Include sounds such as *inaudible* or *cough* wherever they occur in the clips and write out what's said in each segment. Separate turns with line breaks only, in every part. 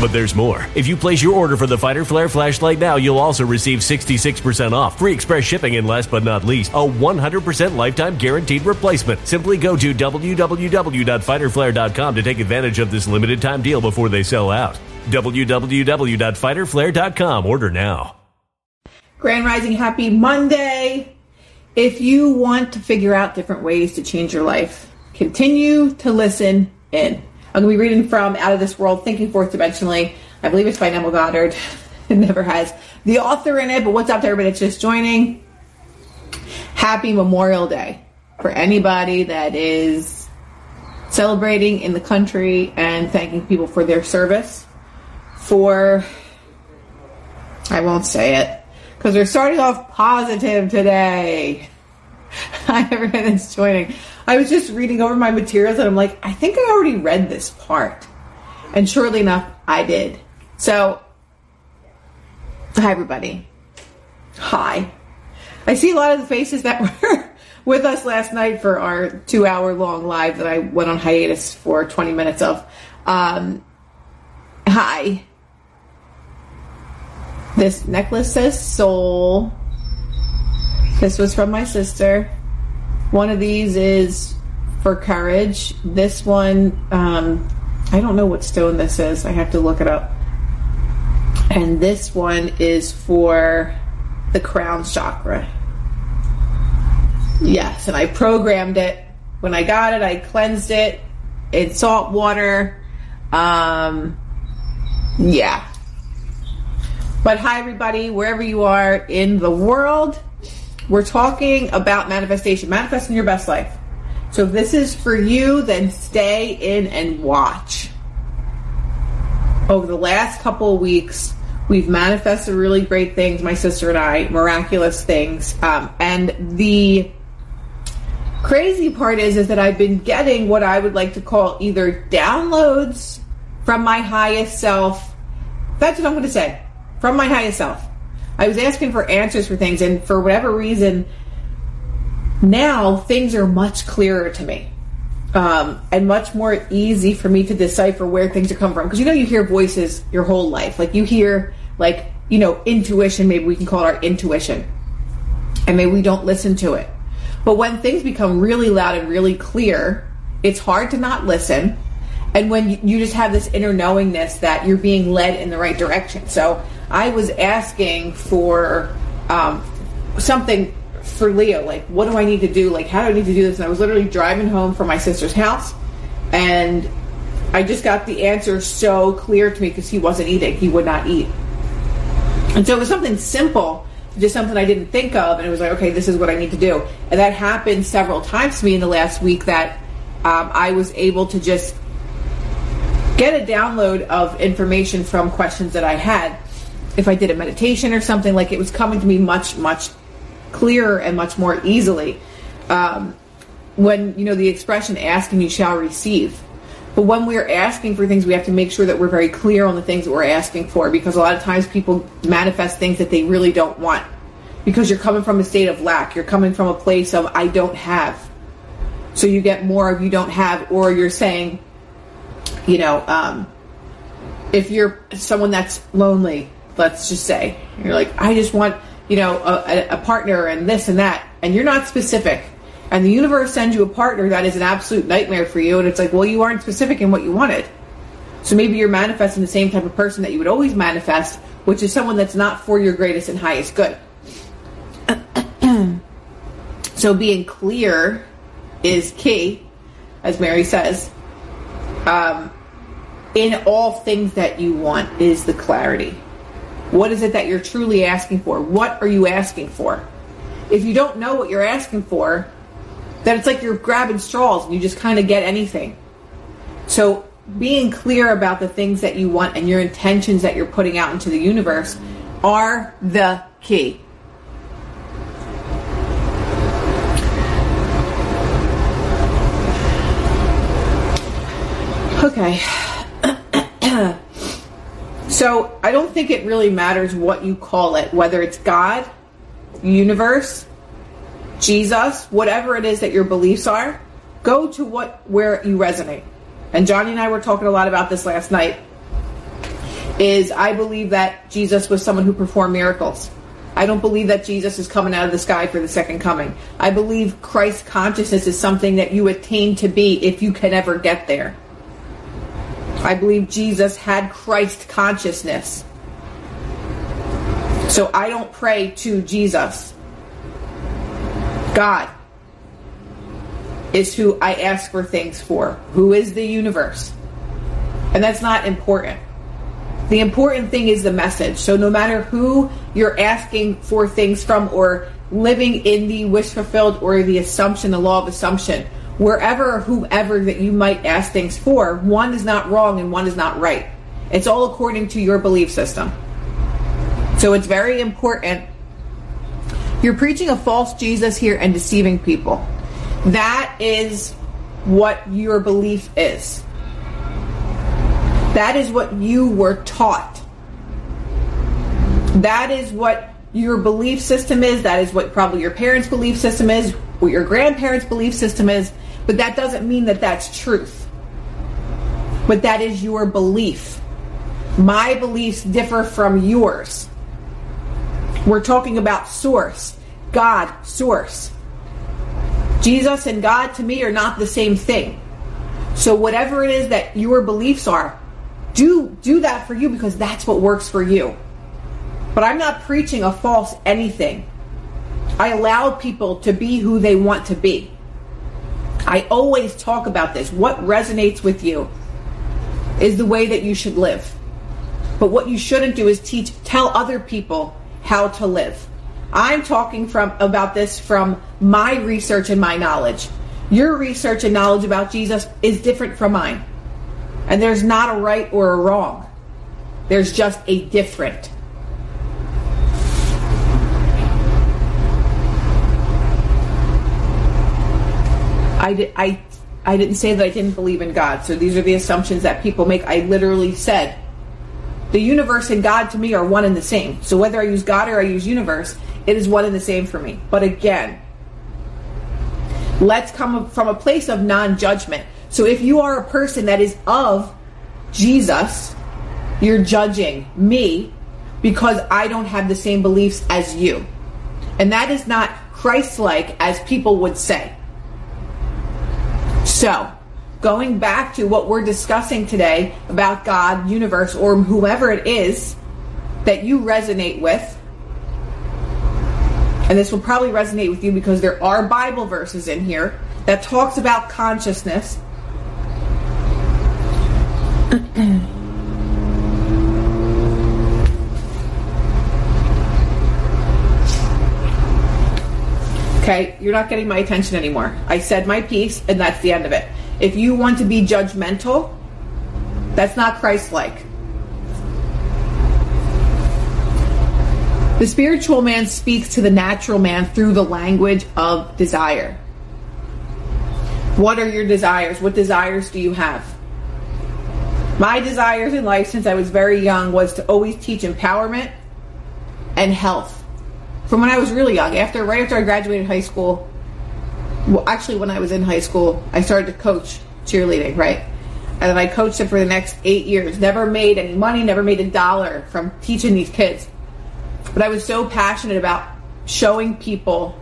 But there's more. If you place your order for the Fighter Flare flashlight now, you'll also receive 66% off, free express shipping, and last but not least, a 100% lifetime guaranteed replacement. Simply go to www.fighterflare.com to take advantage of this limited time deal before they sell out. www.fighterflare.com. Order now.
Grand Rising, happy Monday. If you want to figure out different ways to change your life, continue to listen in. I'm going to be reading from Out of This World, Thinking Fourth Dimensionally. I believe it's by Neville Goddard. *laughs* it never has the author in it, but what's up to everybody that's just joining? Happy Memorial Day for anybody that is celebrating in the country and thanking people for their service. For, I won't say it, because we're starting off positive today. *laughs* Hi, everyone that's joining. I was just reading over my materials and I'm like, I think I already read this part. And surely enough, I did. So, hi, everybody. Hi. I see a lot of the faces that *laughs* were with us last night for our two hour long live that I went on hiatus for 20 minutes of. Um, hi. This necklace says soul. This was from my sister. One of these is for courage. This one, um, I don't know what stone this is. I have to look it up. And this one is for the crown chakra. Yes, and I programmed it. When I got it, I cleansed it in salt water. Um, yeah. But hi, everybody, wherever you are in the world. We're talking about manifestation, manifesting your best life. So if this is for you, then stay in and watch. Over the last couple of weeks, we've manifested really great things, my sister and I, miraculous things. Um, and the crazy part is, is that I've been getting what I would like to call either downloads from my highest self. That's what I'm going to say. from my highest self. I was asking for answers for things, and for whatever reason, now things are much clearer to me. Um, and much more easy for me to decipher where things are coming from. Because you know, you hear voices your whole life. Like you hear, like, you know, intuition, maybe we can call it our intuition. And maybe we don't listen to it. But when things become really loud and really clear, it's hard to not listen. And when you just have this inner knowingness that you're being led in the right direction. So I was asking for um, something for Leo, like, what do I need to do? Like, how do I need to do this? And I was literally driving home from my sister's house, and I just got the answer so clear to me because he wasn't eating. He would not eat. And so it was something simple, just something I didn't think of, and it was like, okay, this is what I need to do. And that happened several times to me in the last week that um, I was able to just get a download of information from questions that I had. If I did a meditation or something, like it was coming to me much, much clearer and much more easily. Um, when you know the expression "asking you shall receive," but when we're asking for things, we have to make sure that we're very clear on the things that we're asking for, because a lot of times people manifest things that they really don't want, because you're coming from a state of lack, you're coming from a place of "I don't have," so you get more of "you don't have," or you're saying, you know, um, if you're someone that's lonely, let's just say you're like, I just want you know, a, a partner and this and that, and you're not specific. And the universe sends you a partner that is an absolute nightmare for you, and it's like, well, you aren't specific in what you wanted. So maybe you're manifesting the same type of person that you would always manifest, which is someone that's not for your greatest and highest good. *clears throat* so being clear is key, as Mary says. Um, in all things that you want is the clarity. What is it that you're truly asking for? What are you asking for? If you don't know what you're asking for, then it's like you're grabbing straws and you just kind of get anything. So, being clear about the things that you want and your intentions that you're putting out into the universe are the key. Okay. *clears throat* So I don't think it really matters what you call it, whether it's God, universe, Jesus, whatever it is that your beliefs are. Go to what where you resonate. And Johnny and I were talking a lot about this last night. Is I believe that Jesus was someone who performed miracles. I don't believe that Jesus is coming out of the sky for the second coming. I believe Christ consciousness is something that you attain to be if you can ever get there. I believe Jesus had Christ consciousness. So I don't pray to Jesus. God is who I ask for things for, who is the universe. And that's not important. The important thing is the message. So no matter who you're asking for things from or living in the wish fulfilled or the assumption, the law of assumption, wherever or whoever that you might ask things for, one is not wrong and one is not right. It's all according to your belief system. So it's very important. You're preaching a false Jesus here and deceiving people. That is what your belief is. That is what you were taught. That is what your belief system is. That is what probably your parents' belief system is, what your grandparents' belief system is. But that doesn't mean that that's truth. But that is your belief. My beliefs differ from yours. We're talking about source, God, source. Jesus and God to me are not the same thing. So whatever it is that your beliefs are, do do that for you because that's what works for you. But I'm not preaching a false anything. I allow people to be who they want to be. I always talk about this. What resonates with you is the way that you should live. But what you shouldn't do is teach, tell other people how to live. I'm talking from about this from my research and my knowledge. Your research and knowledge about Jesus is different from mine. And there's not a right or a wrong. There's just a different. I, I, I didn't say that I didn't believe in God. So these are the assumptions that people make. I literally said The universe and God to me are one and the same. So whether I use God or I use universe, it is one and the same for me. But again, let's come from a place of non judgment. So if you are a person that is of Jesus, you're judging me because I don't have the same beliefs as you. And that is not Christ like as people would say. So, going back to what we're discussing today about God, universe, or whoever it is that you resonate with, and this will probably resonate with you because there are Bible verses in here that talks about consciousness. *clears throat* okay, you're not getting my attention anymore. I said my piece, and that's the end of it. If you want to be judgmental, that's not Christ like. The spiritual man speaks to the natural man through the language of desire. What are your desires? What desires do you have? My desires in life since I was very young was to always teach empowerment and health. From when I was really young, after right after I graduated high school, well, actually when I was in high school, I started to coach cheerleading, right? And I coached it for the next eight years. Never made any money, never made a dollar from teaching these kids. But I was so passionate about showing people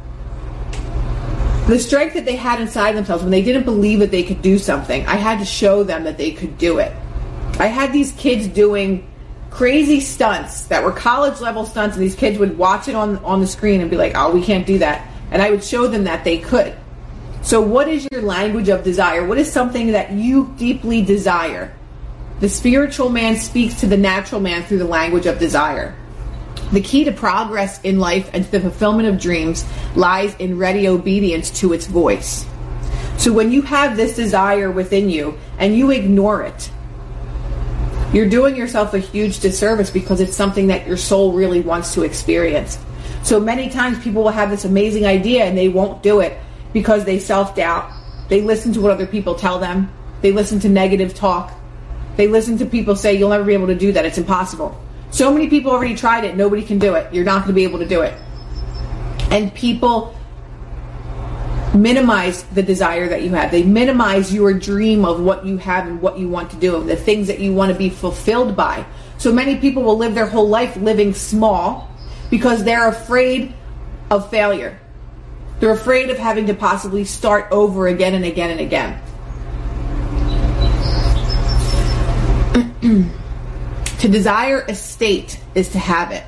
the strength that they had inside themselves when they didn't believe that they could do something. I had to show them that they could do it. I had these kids doing crazy stunts that were college level stunts, and these kids would watch it on, on the screen and be like, oh, we can't do that. And I would show them that they could. So, what is your language of desire? What is something that you deeply desire? The spiritual man speaks to the natural man through the language of desire. The key to progress in life and to the fulfillment of dreams lies in ready obedience to its voice. So when you have this desire within you and you ignore it, you're doing yourself a huge disservice because it's something that your soul really wants to experience. So many times people will have this amazing idea and they won't do it because they self doubt. They listen to what other people tell them. They listen to negative talk. They listen to people say, You'll never be able to do that. It's impossible. So many people already tried it. Nobody can do it. You're not going to be able to do it. And people minimize the desire that you have. They minimize your dream of what you have and what you want to do, the things that you want to be fulfilled by. So many people will live their whole life living small because they're afraid of failure. They're afraid of having to possibly start over again and again and again. *clears throat* To desire a state is to have it.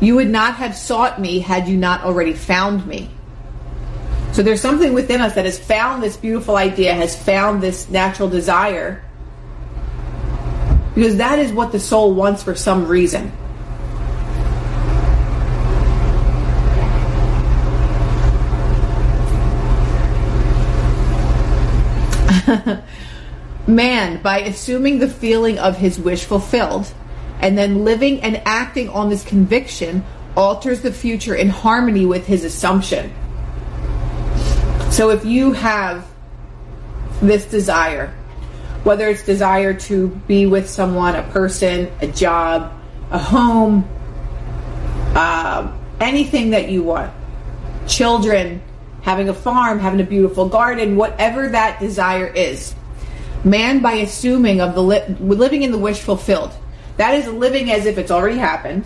You would not have sought me had you not already found me. So there's something within us that has found this beautiful idea, has found this natural desire, because that is what the soul wants for some reason. *laughs* man by assuming the feeling of his wish fulfilled and then living and acting on this conviction alters the future in harmony with his assumption. So if you have this desire, whether it's desire to be with someone, a person, a job, a home, uh, anything that you want, children, having a farm, having a beautiful garden, whatever that desire is, Man, by assuming of the li- living in the wish fulfilled, that is living as if it's already happened,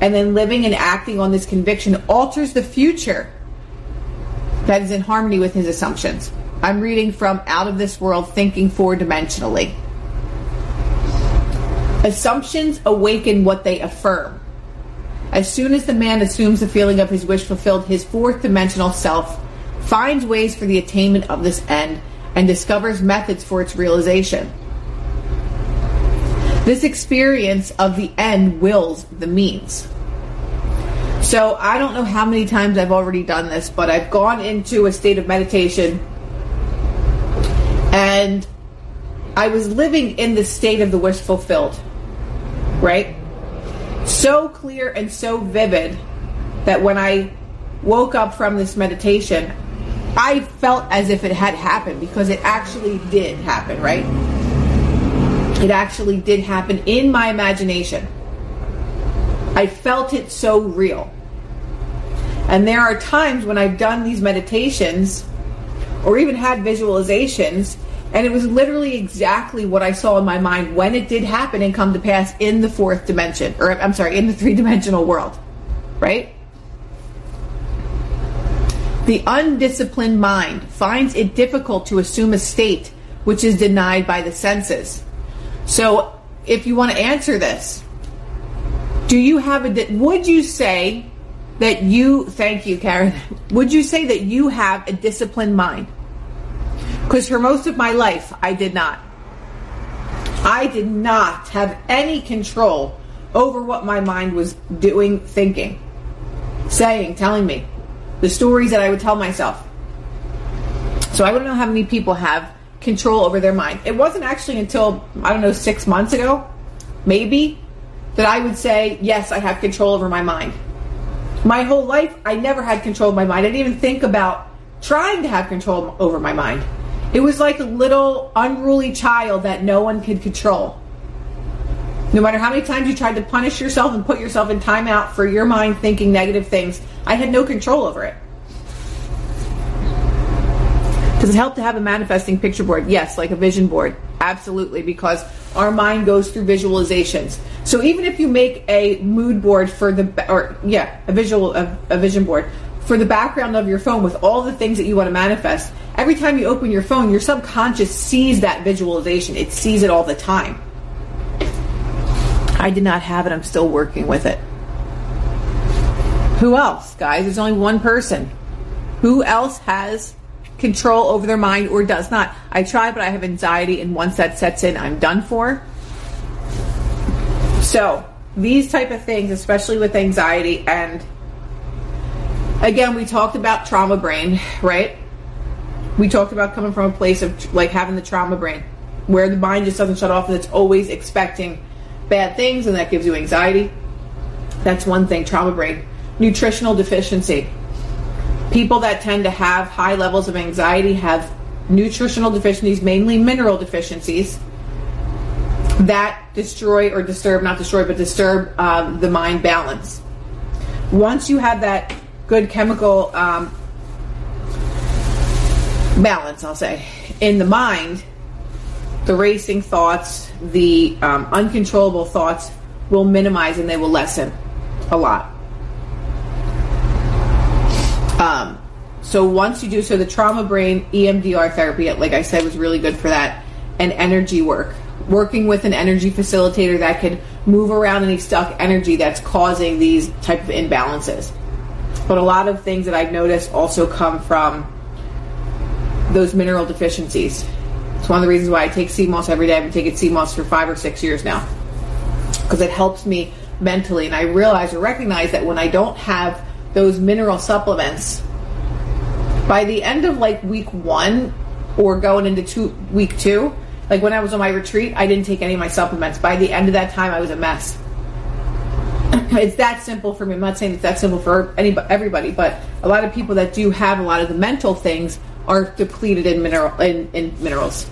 and then living and acting on this conviction alters the future that is in harmony with his assumptions. I'm reading from Out of This World Thinking Four Dimensionally. Assumptions awaken what they affirm. As soon as the man assumes the feeling of his wish fulfilled, his fourth dimensional self finds ways for the attainment of this end and discovers methods for its realization. This experience of the end wills the means. So I don't know how many times I've already done this, but I've gone into a state of meditation and I was living in the state of the wish fulfilled, right? So clear and so vivid that when I woke up from this meditation, I felt as if it had happened because it actually did happen, right? It actually did happen in my imagination. I felt it so real. And there are times when I've done these meditations or even had visualizations, and it was literally exactly what I saw in my mind when it did happen and come to pass in the fourth dimension, or I'm sorry, in the three dimensional world, right? The undisciplined mind finds it difficult to assume a state which is denied by the senses. So, if you want to answer this, do you have a, would you say that you, thank you, Karen, *laughs* would you say that you have a disciplined mind? Because for most of my life, I did not. I did not have any control over what my mind was doing, thinking, saying, telling me the stories that I would tell myself. So I don't know how many people have control over their mind. It wasn't actually until, I don't know, six months ago, maybe, that I would say, yes, I have control over my mind. My whole life, I never had control of my mind. I didn't even think about trying to have control over my mind. It was like a little unruly child that no one could control. No matter how many times you tried to punish yourself and put yourself in timeout for your mind thinking negative things, I had no control over it. Does it help to have a manifesting picture board? Yes, like a vision board. Absolutely, because our mind goes through visualizations. So even if you make a mood board for the, or yeah, a visual, a, a vision board for the background of your phone with all the things that you want to manifest, every time you open your phone, your subconscious sees that visualization. It sees it all the time. I did not have it. I'm still working with it. Who else, guys? There's only one person. Who else has control over their mind or does not? I try, but I have anxiety, and once that sets in, I'm done for. So, these type of things, especially with anxiety, and again, we talked about trauma brain, right? We talked about coming from a place of like having the trauma brain, where the mind just doesn't shut off and it's always expecting bad things and that gives you anxiety. That's one thing, trauma brain. Nutritional deficiency. People that tend to have high levels of anxiety have nutritional deficiencies, mainly mineral deficiencies, that destroy or disturb, not destroy, but disturb um, the mind balance. Once you have that good chemical um, balance, I'll say, in the mind, the racing thoughts, the um, uncontrollable thoughts will minimize and they will lessen a lot. Um, so once you do so, the trauma brain EMDR therapy, like I said, was really good for that, and energy work. Working with an energy facilitator that could move around any stuck energy that's causing these type of imbalances. But a lot of things that I've noticed also come from those mineral deficiencies it's one of the reasons why I take sea moss every day. I've been taking sea moss for five or six years now because it helps me mentally. And I realize or recognize that when I don't have those mineral supplements, by the end of like week one or going into two, week two, like when I was on my retreat, I didn't take any of my supplements. By the end of that time, I was a mess. *clears throat* it's that simple for me. I'm not saying it's that simple for anybody, everybody, but a lot of people that do have a lot of the mental things are depleted in mineral in, in minerals.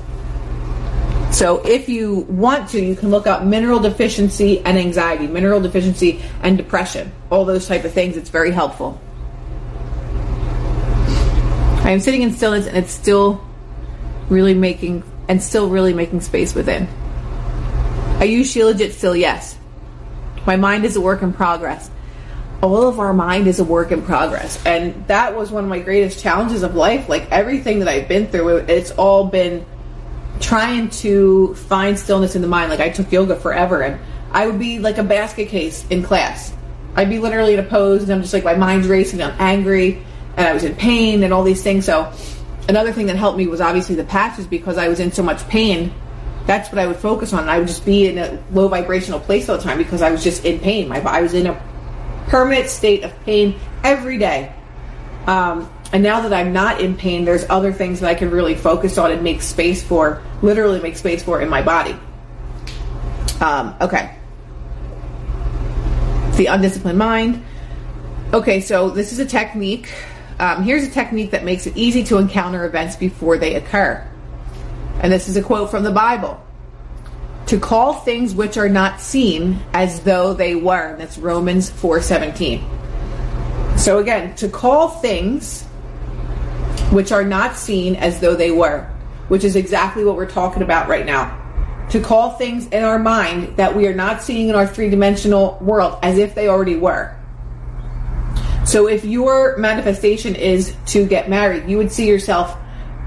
So if you want to, you can look up mineral deficiency and anxiety, mineral deficiency and depression, all those type of things. It's very helpful. I am sitting in stillness and it's still really making and still really making space within. Are you Shilajit still? Yes. My mind is a work in progress all of our mind is a work in progress. And that was one of my greatest challenges of life. Like everything that I've been through, it's all been trying to find stillness in the mind. Like I took yoga forever and I would be like a basket case in class. I'd be literally in a pose and I'm just like my mind's racing, I'm angry and I was in pain and all these things. So another thing that helped me was obviously the patches because I was in so much pain. That's what I would focus on. I would just be in a low vibrational place all the time because I was just in pain. My I was in a permanent state of pain every day. Um, and now that I'm not in pain, there's other things that I can really focus on and make space for, literally make space for in my body. Um, okay. The undisciplined mind. Okay, so this is a technique. Um, here's a technique that makes it easy to encounter events before they occur. And this is a quote from the Bible to call things which are not seen as though they were. And that's Romans 4:17. So again, to call things which are not seen as though they were, which is exactly what we're talking about right now. To call things in our mind that we are not seeing in our three-dimensional world as if they already were. So if your manifestation is to get married, you would see yourself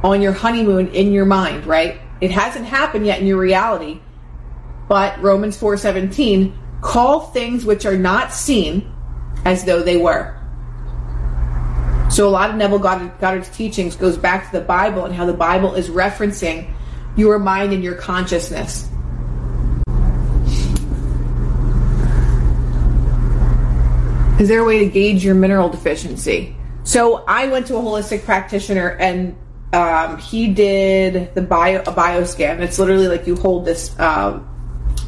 on your honeymoon in your mind, right? It hasn't happened yet in your reality. But Romans 4:17 call things which are not seen as though they were. So a lot of Neville Goddard, Goddard's teachings goes back to the Bible and how the Bible is referencing your mind and your consciousness. Is there a way to gauge your mineral deficiency? So I went to a holistic practitioner and um, he did the bio a bioscan. It's literally like you hold this um,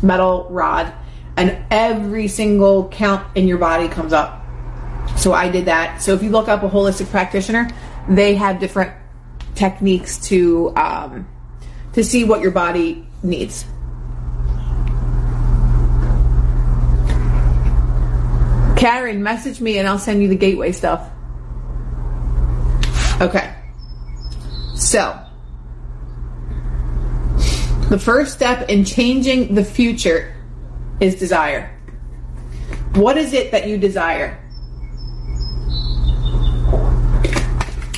metal rod and every single count in your body comes up. So I did that. So if you look up a holistic practitioner, they have different techniques to um, to see what your body needs. Karen, message me and I'll send you the gateway stuff. Okay. So, the first step in changing the future is desire. What is it that you desire?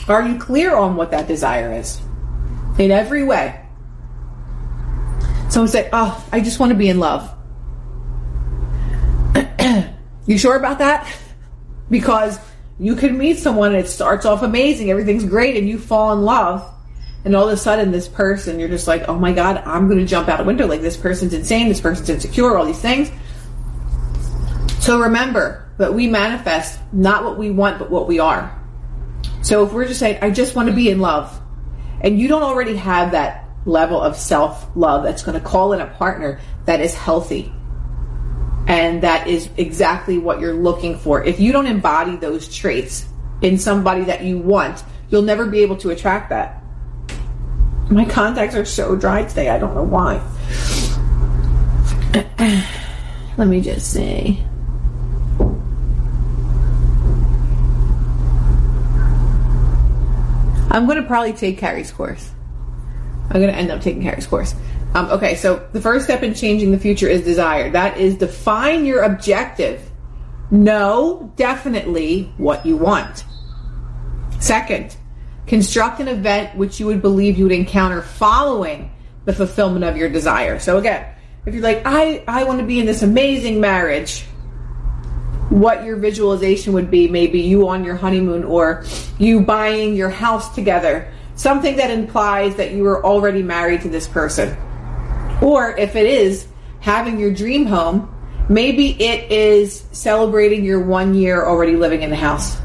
Are you clear on what that desire is? In every way. Someone say, Oh, I just want to be in love. *clears throat* You sure about that? Because you can meet someone and it starts off amazing, everything's great, and you fall in love. And all of a sudden, this person, you're just like, oh my God, I'm going to jump out a window. Like, this person's insane, this person's insecure, all these things. So remember that we manifest not what we want, but what we are. So if we're just saying, I just want to be in love, and you don't already have that level of self love that's going to call in a partner that is healthy, and that is exactly what you're looking for. If you don't embody those traits in somebody that you want, you'll never be able to attract that. My contacts are so dry today, I don't know why. *clears throat* Let me just see. I'm going to probably take Carrie's course. I'm going to end up taking Carrie's course. Um, okay, so the first step in changing the future is desire. That is define your objective. Know definitely what you want. Second, construct an event which you would believe you would encounter following the fulfillment of your desire. So again, if you're like, I, I want to be in this amazing marriage, what your visualization would be, maybe you on your honeymoon or you buying your house together, something that implies that you are already married to this person. Or if it is having your dream home, maybe it is celebrating your one year already living in the house.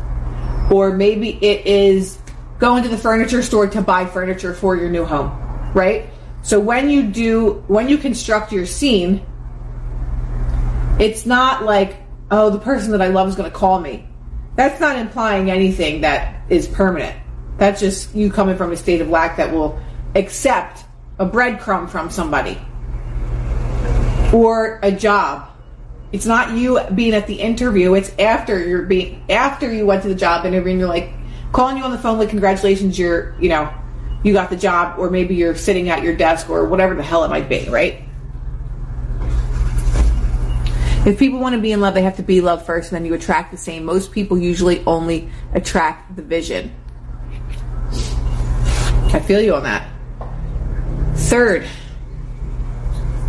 Or maybe it is going to the furniture store to buy furniture for your new home, right? So when you do, when you construct your scene, it's not like, oh, the person that I love is going to call me. That's not implying anything that is permanent. That's just you coming from a state of lack that will accept a breadcrumb from somebody or a job. It's not you being at the interview. It's after you're being after you went to the job interview and you're like calling you on the phone like congratulations you're you know you got the job or maybe you're sitting at your desk or whatever the hell it might be, right? If people want to be in love, they have to be loved first, and then you attract the same. Most people usually only attract the vision. I feel you on that. Third,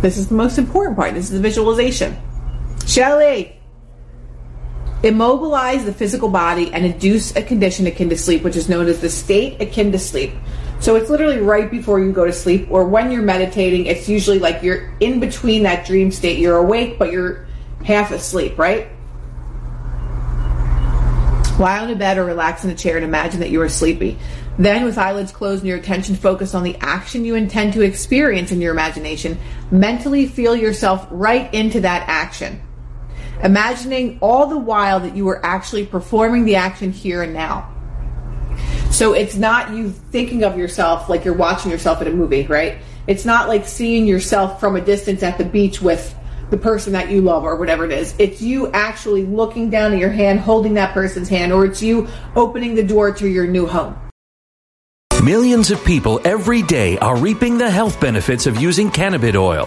this is the most important part. This is the visualization. Shelly, immobilize the physical body and induce a condition akin to sleep, which is known as the state akin to sleep. So it's literally right before you go to sleep, or when you're meditating. It's usually like you're in between that dream state. You're awake, but you're half asleep, right? Lie on a bed or relax in a chair and imagine that you are sleepy. Then, with eyelids closed and your attention focused on the action you intend to experience in your imagination, mentally feel yourself right into that action. Imagining all the while that you are actually performing the action here and now. So it's not you thinking of yourself like you're watching yourself in a movie, right? It's not like seeing yourself from a distance at the beach with the person that you love or whatever it is. It's you actually looking down at your hand, holding that person's hand, or it's you opening the door to your new home.
Millions of people every day are reaping the health benefits of using cannabis oil,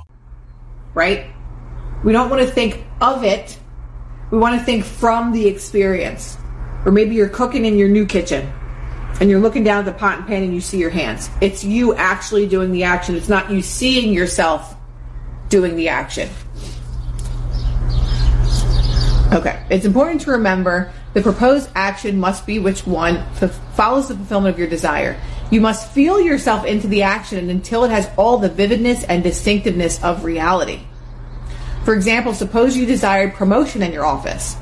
right? We don't want to think of it. We want to think from the experience. Or maybe you're cooking in your new kitchen and you're looking down at the pot and pan and you see your hands. It's you actually doing the action. It's not you seeing yourself doing the action. Okay. It's important to remember the proposed action must be which one follows the fulfillment of your desire. You must feel yourself into the action until it has all the vividness and distinctiveness of reality. For example, suppose you desired promotion in your office.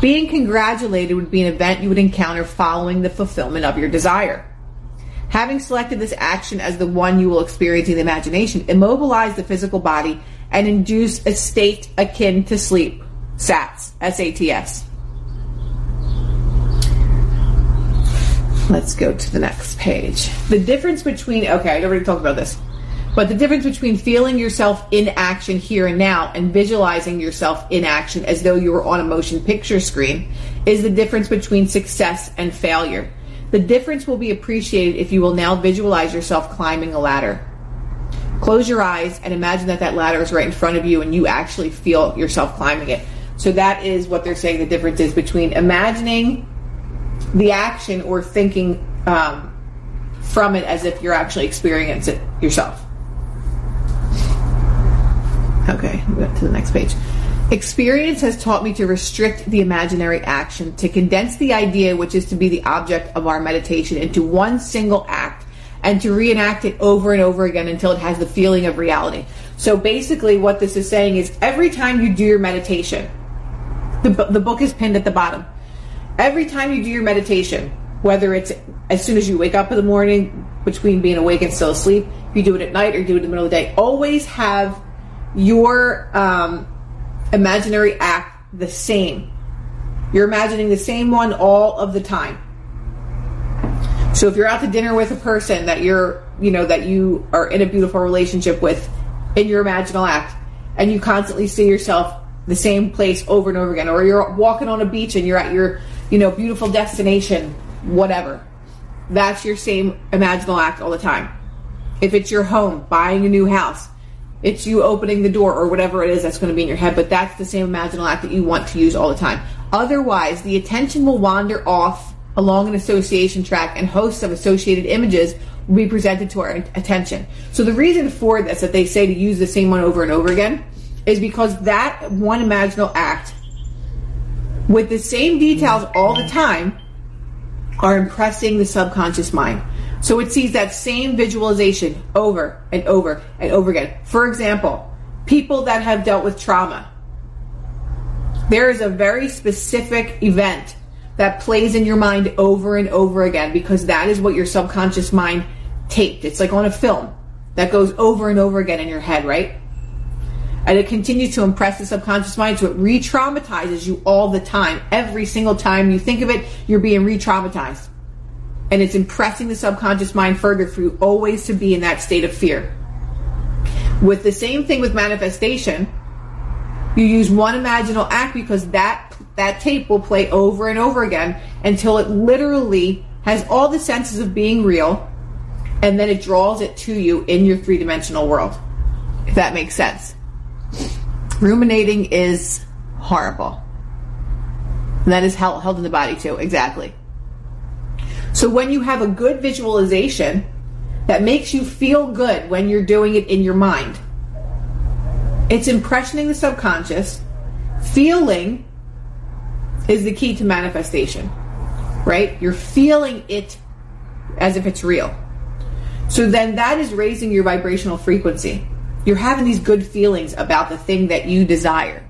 Being congratulated would be an event you would encounter following the fulfillment of your desire. Having selected this action as the one you will experience in the imagination, immobilize the physical body and induce a state akin to sleep. SATS. S-A-T-S. Let's go to the next page. The difference between, okay, I already talked about this, but the difference between feeling yourself in action here and now and visualizing yourself in action as though you were on a motion picture screen is the difference between success and failure. The difference will be appreciated if you will now visualize yourself climbing a ladder. Close your eyes and imagine that that ladder is right in front of you and you actually feel yourself climbing it. So that is what they're saying the difference is between imagining the action or thinking um, from it as if you're actually experiencing it yourself. Okay, we to the next page. Experience has taught me to restrict the imaginary action, to condense the idea, which is to be the object of our meditation, into one single act, and to reenact it over and over again until it has the feeling of reality. So basically, what this is saying is every time you do your meditation, the, the book is pinned at the bottom every time you do your meditation, whether it's as soon as you wake up in the morning, between being awake and still asleep, if you do it at night or do it in the middle of the day, always have your um, imaginary act the same. You're imagining the same one all of the time. So if you're out to dinner with a person that you're, you know, that you are in a beautiful relationship with in your imaginal act, and you constantly see yourself the same place over and over again, or you're walking on a beach and you're at your you know, beautiful destination, whatever. That's your same imaginal act all the time. If it's your home, buying a new house, it's you opening the door or whatever it is that's going to be in your head, but that's the same imaginal act that you want to use all the time. Otherwise, the attention will wander off along an association track and hosts of associated images will be presented to our attention. So the reason for this that they say to use the same one over and over again is because that one imaginal act with the same details all the time are impressing the subconscious mind. So it sees that same visualization over and over and over again. For example, people that have dealt with trauma, there is a very specific event that plays in your mind over and over again because that is what your subconscious mind taped. It's like on a film that goes over and over again in your head, right? And it continues to impress the subconscious mind, so it re traumatizes you all the time. Every single time you think of it, you're being re traumatized. And it's impressing the subconscious mind further for you always to be in that state of fear. With the same thing with manifestation, you use one imaginal act because that that tape will play over and over again until it literally has all the senses of being real and then it draws it to you in your three-dimensional world. If that makes sense. Ruminating is horrible. And that is held, held in the body too, exactly. So when you have a good visualization that makes you feel good when you're doing it in your mind, it's impressioning the subconscious. Feeling is the key to manifestation, right? You're feeling it as if it's real. So then that is raising your vibrational frequency. You're having these good feelings about the thing that you desire.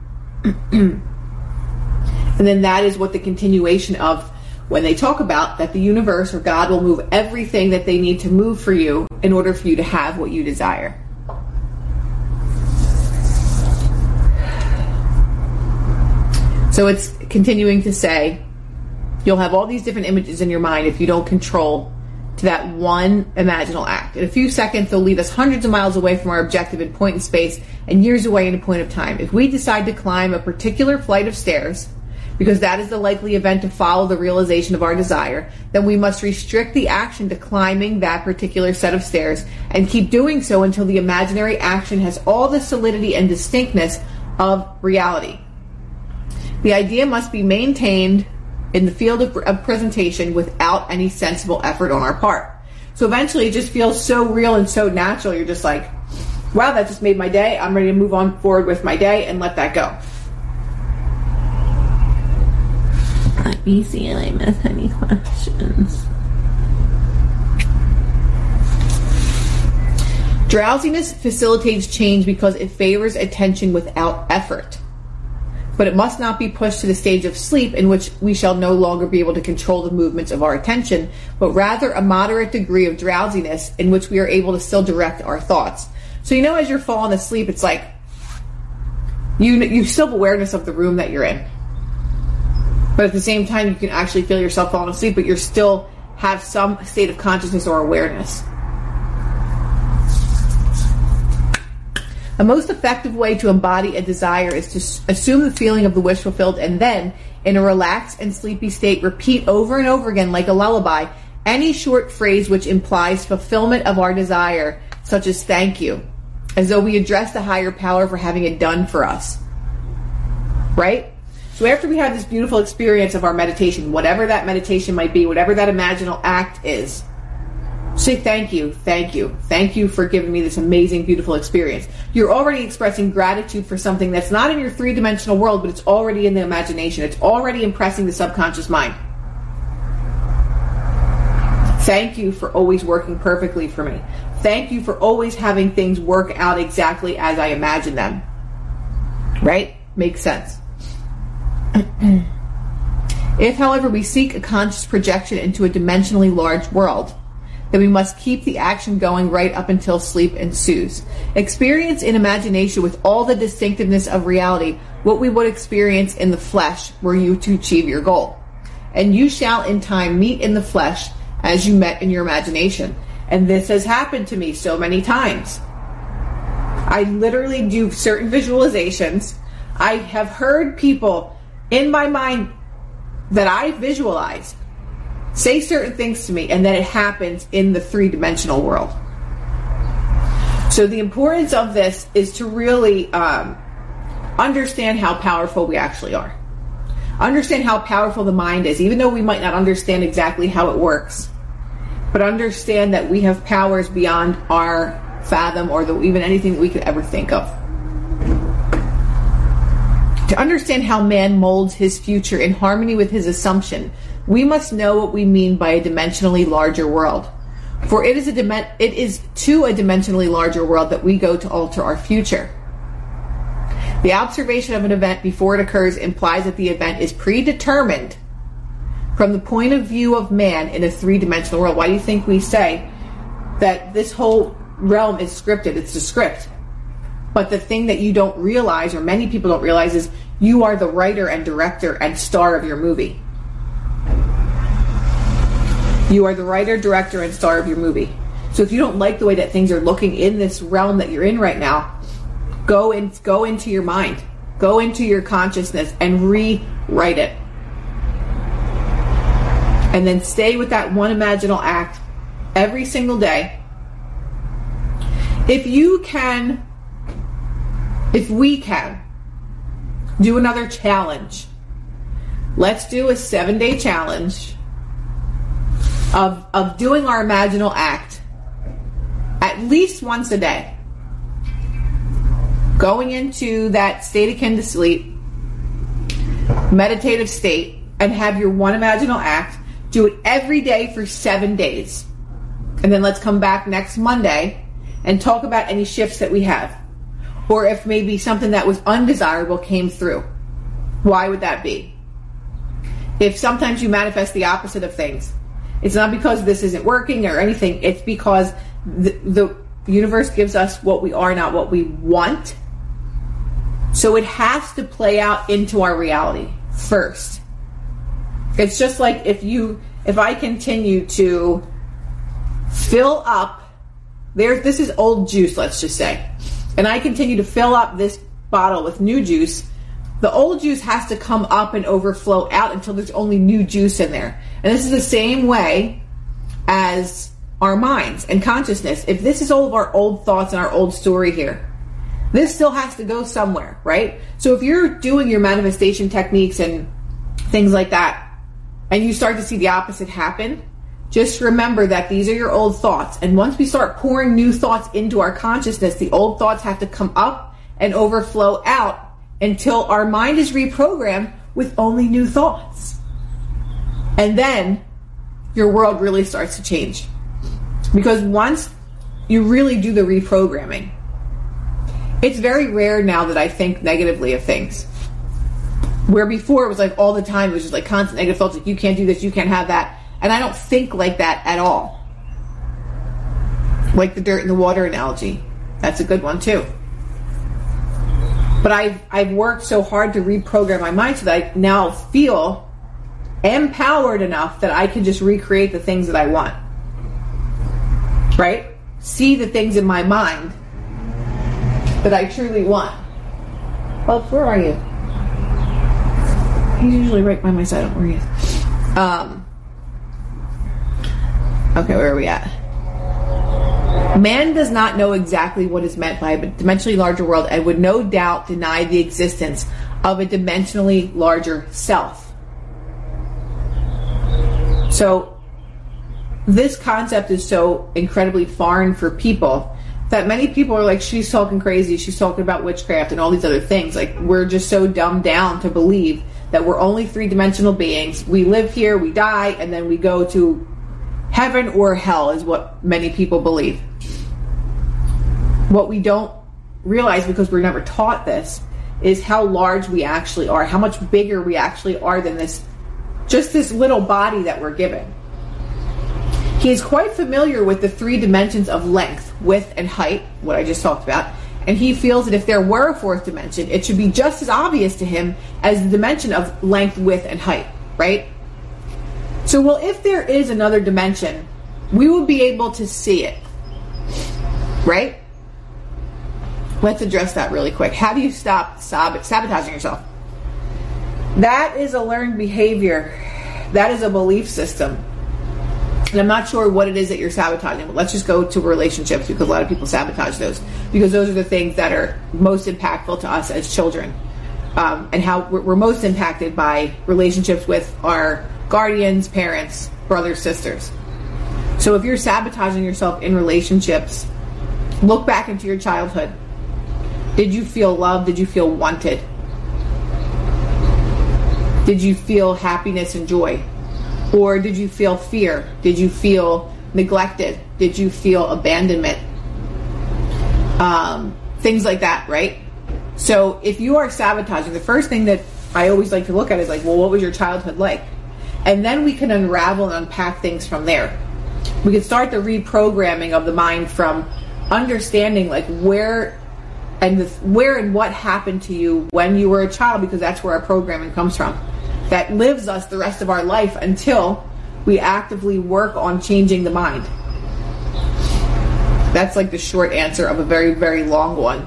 *clears throat* and then that is what the continuation of when they talk about that the universe or God will move everything that they need to move for you in order for you to have what you desire. So it's continuing to say you'll have all these different images in your mind if you don't control to that one imaginal act. In a few seconds, they'll lead us hundreds of miles away from our objective in point in space and years away in a point of time. If we decide to climb a particular flight of stairs, because that is the likely event to follow the realization of our desire, then we must restrict the action to climbing that particular set of stairs and keep doing so until the imaginary action has all the solidity and distinctness of reality. The idea must be maintained in the field of, of, presentation without any sensible effort on our part. So eventually it just feels so real and so natural. You're just like, wow, that just made my day. I'm ready to move on forward with my day and let that go. Let me see if I miss any questions. Drowsiness facilitates change because it favors attention without effort but it must not be pushed to the stage of sleep in which we shall no longer be able to control the movements of our attention, but rather a moderate degree of drowsiness in which we are able to still direct our thoughts. So you know, as you're falling asleep, it's like you you still have awareness of the room that you're in, but at the same time, you can actually feel yourself falling asleep, but you're still have some state of consciousness or awareness. A most effective way to embody a desire is to assume the feeling of the wish fulfilled and then, in a relaxed and sleepy state, repeat over and over again, like a lullaby, any short phrase which implies fulfillment of our desire, such as thank you, as though we address the higher power for having it done for us. Right? So after we have this beautiful experience of our meditation, whatever that meditation might be, whatever that imaginal act is, Say thank you, thank you, thank you for giving me this amazing, beautiful experience. You're already expressing gratitude for something that's not in your three dimensional world, but it's already in the imagination. It's already impressing the subconscious mind. Thank you for always working perfectly for me. Thank you for always having things work out exactly as I imagine them. Right? Makes sense. *clears throat* if, however, we seek a conscious projection into a dimensionally large world, that we must keep the action going right up until sleep ensues. Experience in imagination with all the distinctiveness of reality what we would experience in the flesh were you to achieve your goal. And you shall in time meet in the flesh as you met in your imagination. And this has happened to me so many times. I literally do certain visualizations. I have heard people in my mind that I visualize say certain things to me, and then it happens in the three dimensional world. So, the importance of this is to really um, understand how powerful we actually are. Understand how powerful the mind is, even though we might not understand exactly how it works. But understand that we have powers beyond our fathom or the, even anything that we could ever think of. To understand how man molds his future in harmony with his assumption we must know what we mean by a dimensionally larger world. For it is a it is to a dimensionally larger world that we go to alter our future. The observation of an event before it occurs implies that the event is predetermined from the point of view of man in a three-dimensional world. Why do you think we say that this whole realm is scripted? It's a script. But the thing that you don't realize, or many people don't realize, is you are the writer and director and star of your movie. You are the writer, director, and star of your movie. So if you don't like the way that things are looking in this realm that you're in right now, go and go into your mind, go into your consciousness and rewrite it. And then stay with that one imaginal act every single day. If you can if we can do another challenge, let's do a 7-day challenge of of doing our imaginal act at least once a day. Going into that state akin to sleep, meditative state, and have your one imaginal act. Do it every day for seven days. And then let's come back next Monday and talk about any shifts that we have. Or if maybe something that was undesirable came through. Why would that be? If sometimes you manifest the opposite of things, it's not because this isn't working or anything. It's because the, the universe gives us what we are, not what we want. So it has to play out into our reality first. It's just like if you, if I continue to fill up, there, this is old juice, let's just say, and I continue to fill up this bottle with new juice, the old juice has to come up and overflow out until there's only new juice in there. And this is the same way as our minds and consciousness. If this is all of our old thoughts and our old story here, this still has to go somewhere, right? So if you're doing your manifestation techniques and things like that, and you start to see the opposite happen, just remember that these are your old thoughts. And once we start pouring new thoughts into our consciousness, the old thoughts have to come up and overflow out until our mind is reprogrammed with only new thoughts. And then your world really starts to change. Because once you really do the reprogramming, it's very rare now that I think negatively of things. Where before it was like all the time, it was just like constant negative thoughts like, you can't do this, you can't have that. And I don't think like that at all. Like the dirt and the water analogy. That's a good one too. But I've, I've worked so hard to reprogram my mind so that I now feel empowered enough that I can just recreate the things that I want. Right? See the things in my mind that I truly want. Well, where are you? He's usually right by my side. Where he is. Um. Okay, where are we at? Man does not know exactly what is meant by a dimensionally larger world and would no doubt deny the existence of a dimensionally larger self. So, this concept is so incredibly foreign for people that many people are like, she's talking crazy, she's talking about witchcraft and all these other things. Like, we're just so dumbed down to believe that we're only three dimensional beings. We live here, we die, and then we go to heaven or hell, is what many people believe. What we don't realize because we're never taught this is how large we actually are, how much bigger we actually are than this just this little body that we're given. He is quite familiar with the three dimensions of length, width, and height, what I just talked about, and he feels that if there were a fourth dimension, it should be just as obvious to him as the dimension of length, width, and height, right? So, well, if there is another dimension, we will be able to see it, right? Let's address that really quick. How do you stop sabotaging yourself? That is a learned behavior. That is a belief system. And I'm not sure what it is that you're sabotaging, but let's just go to relationships because a lot of people sabotage those because those are the things that are most impactful to us as children. Um, and how we're most impacted by relationships with our guardians, parents, brothers, sisters. So if you're sabotaging yourself in relationships, look back into your childhood. Did you feel loved? Did you feel wanted? Did you feel happiness and joy? Or did you feel fear? Did you feel neglected? Did you feel abandonment? Um, things like that, right? So if you are sabotaging, the first thing that I always like to look at is like, well, what was your childhood like? And then we can unravel and unpack things from there. We can start the reprogramming of the mind from understanding like where and where and what happened to you when you were a child because that's where our programming comes from. That lives us the rest of our life until we actively work on changing the mind. That's like the short answer of a very very long one.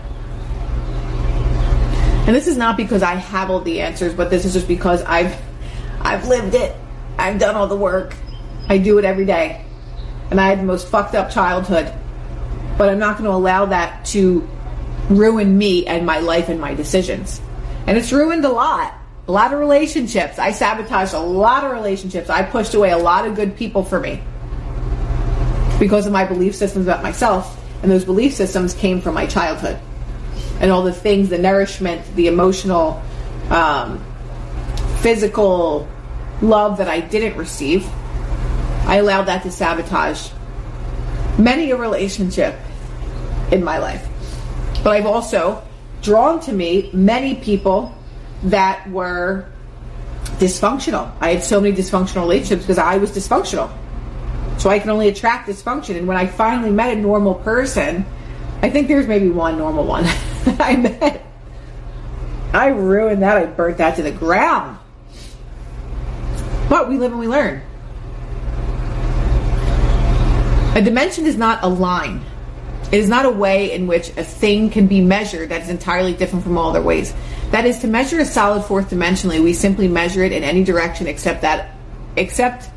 And this is not because i have all the answers but this is just because i've i've lived it i've done all the work i do it every day and i had the most fucked up childhood but i'm not going to allow that to ruin me and my life and my decisions. And it's ruined a lot. A lot of relationships. I sabotaged a lot of relationships. I pushed away a lot of good people for me because of my belief systems about myself. And those belief systems came from my childhood. And all the things, the nourishment, the emotional, um, physical love that I didn't receive, I allowed that to sabotage many a relationship in my life. But I've also drawn to me many people that were dysfunctional. I had so many dysfunctional relationships because I was dysfunctional. So I can only attract dysfunction. And when I finally met a normal person, I think there's maybe one normal one *laughs* I met. I ruined that. I burnt that to the ground. But we live and we learn. A dimension is not a line. It is not a way in which a thing can be measured that is entirely different from all other ways. That is, to measure a solid fourth dimensionally, we simply measure it in any direction except that, except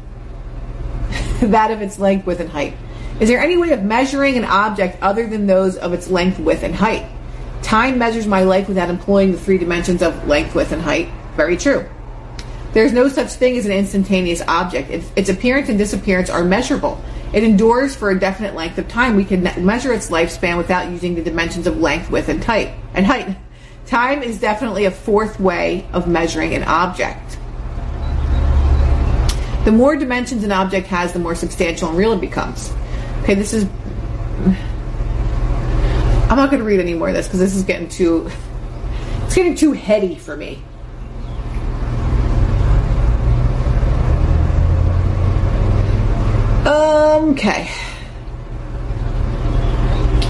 *laughs* that of its length, width, and height. Is there any way of measuring an object other than those of its length, width, and height? Time measures my life without employing the three dimensions of length, width, and height. Very true. There is no such thing as an instantaneous object. Its, its appearance and disappearance are measurable. It endures for a definite length of time. We can measure its lifespan without using the dimensions of length, width, and height. And height. Time is definitely a fourth way of measuring an object. The more dimensions an object has, the more substantial and real it becomes. Okay, this is. I'm not going to read any more of this because this is getting too. It's getting too heady for me. Okay.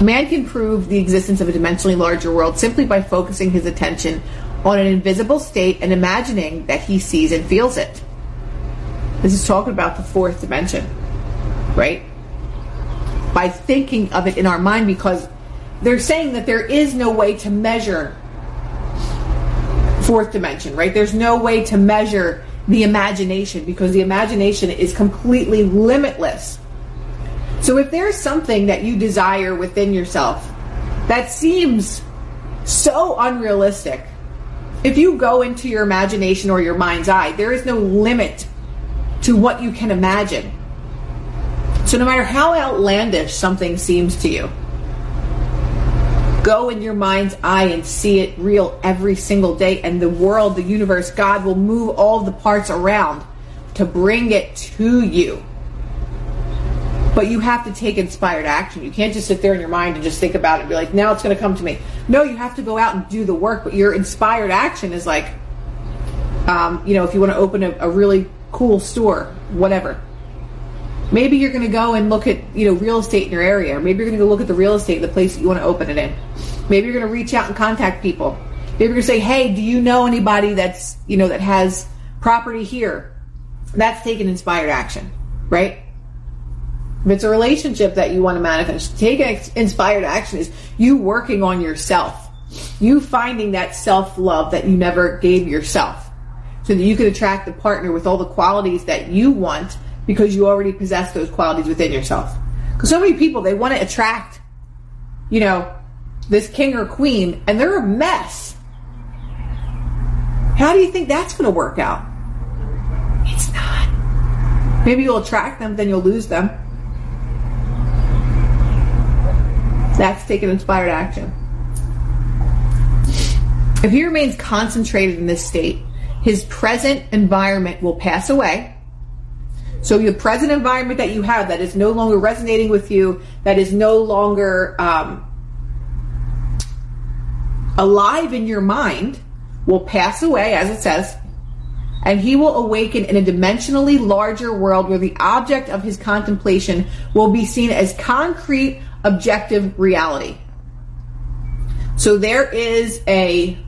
Man can prove the existence of a dimensionally larger world simply by focusing his attention on an invisible state and imagining that he sees and feels it. This is talking about the fourth dimension, right? By thinking of it in our mind, because they're saying that there is no way to measure fourth dimension, right? There's no way to measure the imagination because the imagination is completely limitless. So if there's something that you desire within yourself that seems so unrealistic, if you go into your imagination or your mind's eye, there is no limit to what you can imagine. So no matter how outlandish something seems to you, go in your mind's eye and see it real every single day, and the world, the universe, God will move all the parts around to bring it to you. But you have to take inspired action. You can't just sit there in your mind and just think about it and be like, now it's going to come to me. No, you have to go out and do the work. But your inspired action is like, um, you know, if you want to open a, a really cool store, whatever Maybe you're going to go and look at you know real estate in your area. Maybe you're going to go look at the real estate, in the place that you want to open it in. Maybe you're going to reach out and contact people. Maybe you're going to say, "Hey, do you know anybody that's you know that has property here?" That's taking inspired action, right? If it's a relationship that you want to manifest, taking inspired action is you working on yourself, you finding that self love that you never gave yourself, so that you can attract the partner with all the qualities that you want because you already possess those qualities within yourself. Because so many people, they want to attract, you know, this king or queen, and they're a mess. How do you think that's going to work out? It's not. Maybe you'll attract them, then you'll lose them. That's taking inspired action. If he remains concentrated in this state, his present environment will pass away so the present environment that you have that is no longer resonating with you, that is no longer um, alive in your mind, will pass away, as it says, and he will awaken in a dimensionally larger world where the object of his contemplation will be seen as concrete, objective reality. So there is a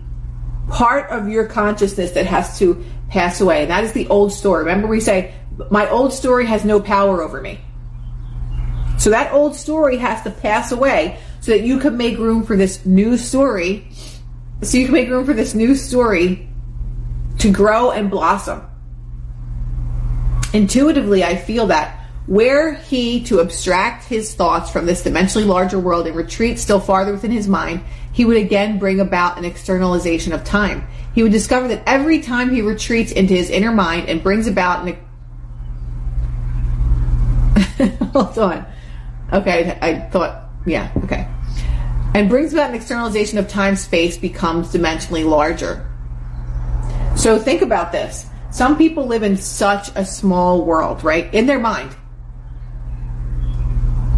part of your consciousness that has to pass away. And that is the old story. Remember, we say, my old story has no power over me. So that old story has to pass away so that you can make room for this new story. So you can make room for this new story to grow and blossom. Intuitively, I feel that were he to abstract his thoughts from this dimensionally larger world and retreat still farther within his mind, he would again bring about an externalization of time. He would discover that every time he retreats into his inner mind and brings about an. *laughs* Hold on. Okay, I thought, yeah, okay. And brings about an externalization of time space becomes dimensionally larger. So think about this. Some people live in such a small world, right? In their mind.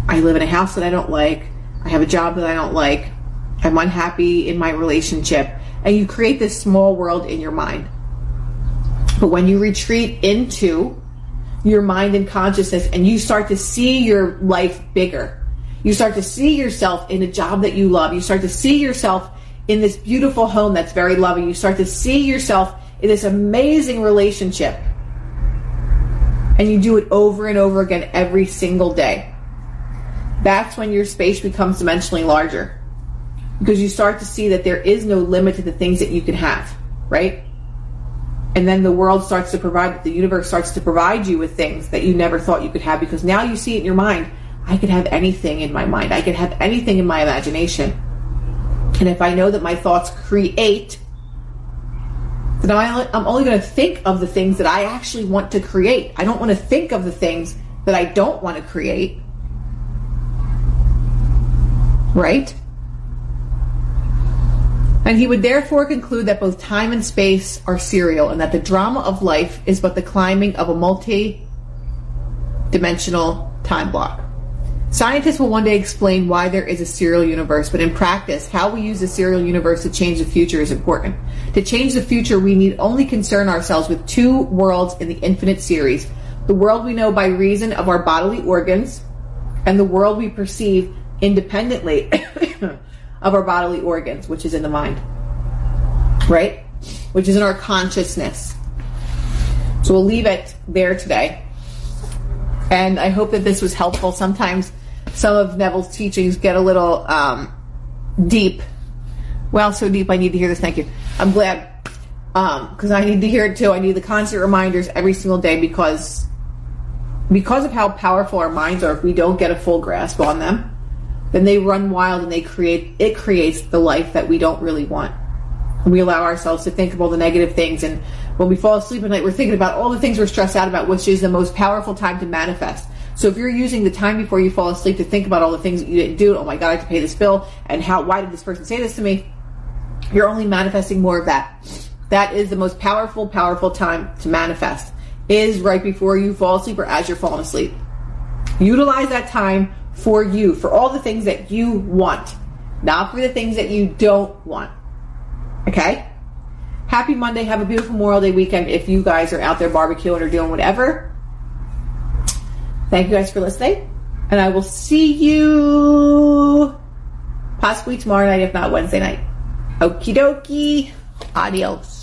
I live in a house that I don't like. I have a job that I don't like. I'm unhappy in my relationship. And you create this small world in your mind. But when you retreat into your mind and consciousness and you start to see your life bigger, you start to see yourself in a job that you love, you start to see yourself in this beautiful home that's very loving, you start to see yourself in this amazing relationship. And you do it over and over again every single day. That's when your space becomes dimensionally larger because you start to see that there is no limit to the things that you can have, right? And then the world starts to provide, the universe starts to provide you with things that you never thought you could have because now you see it in your mind. I could have anything in my mind. I could have anything in my imagination. And if I know that my thoughts create, then I'm only going to think of the things that I actually want to create. I don't want to think of the things that I don't want to create. Right? And he would therefore conclude that both time and space are serial and that the drama of life is but the climbing of a multi dimensional time block. Scientists will one day explain why there is a serial universe, but in practice, how we use the serial universe to change the future is important. To change the future, we need only concern ourselves with two worlds in the infinite series the world we know by reason of our bodily organs, and the world we perceive independently *coughs* of our bodily organs, which is in the mind, right? Which is in our consciousness. So we'll leave it there today. And I hope that this was helpful. Sometimes some of Neville's teachings get a little um, deep. Well, so deep, I need to hear this. Thank you. I'm glad because um, I need to hear it too. I need the constant reminders every single day because because of how powerful our minds are. If we don't get a full grasp on them, then they run wild and they create it creates the life that we don't really want. we allow ourselves to think of all the negative things and when we fall asleep at night we're thinking about all the things we're stressed out about, which is the most powerful time to manifest. So if you're using the time before you fall asleep to think about all the things that you didn't do, oh my god, I have to pay this bill and how why did this person say this to me? You're only manifesting more of that. That is the most powerful, powerful time to manifest. Is right before you fall asleep or as you're falling asleep. Utilize that time for you, for all the things that you want, not for the things that you don't want. Okay? Happy Monday. Have a beautiful Memorial Day weekend if you guys are out there barbecuing or doing whatever. Thank you guys for listening. And I will see you possibly tomorrow night, if not Wednesday night. Okie dokie. Adios.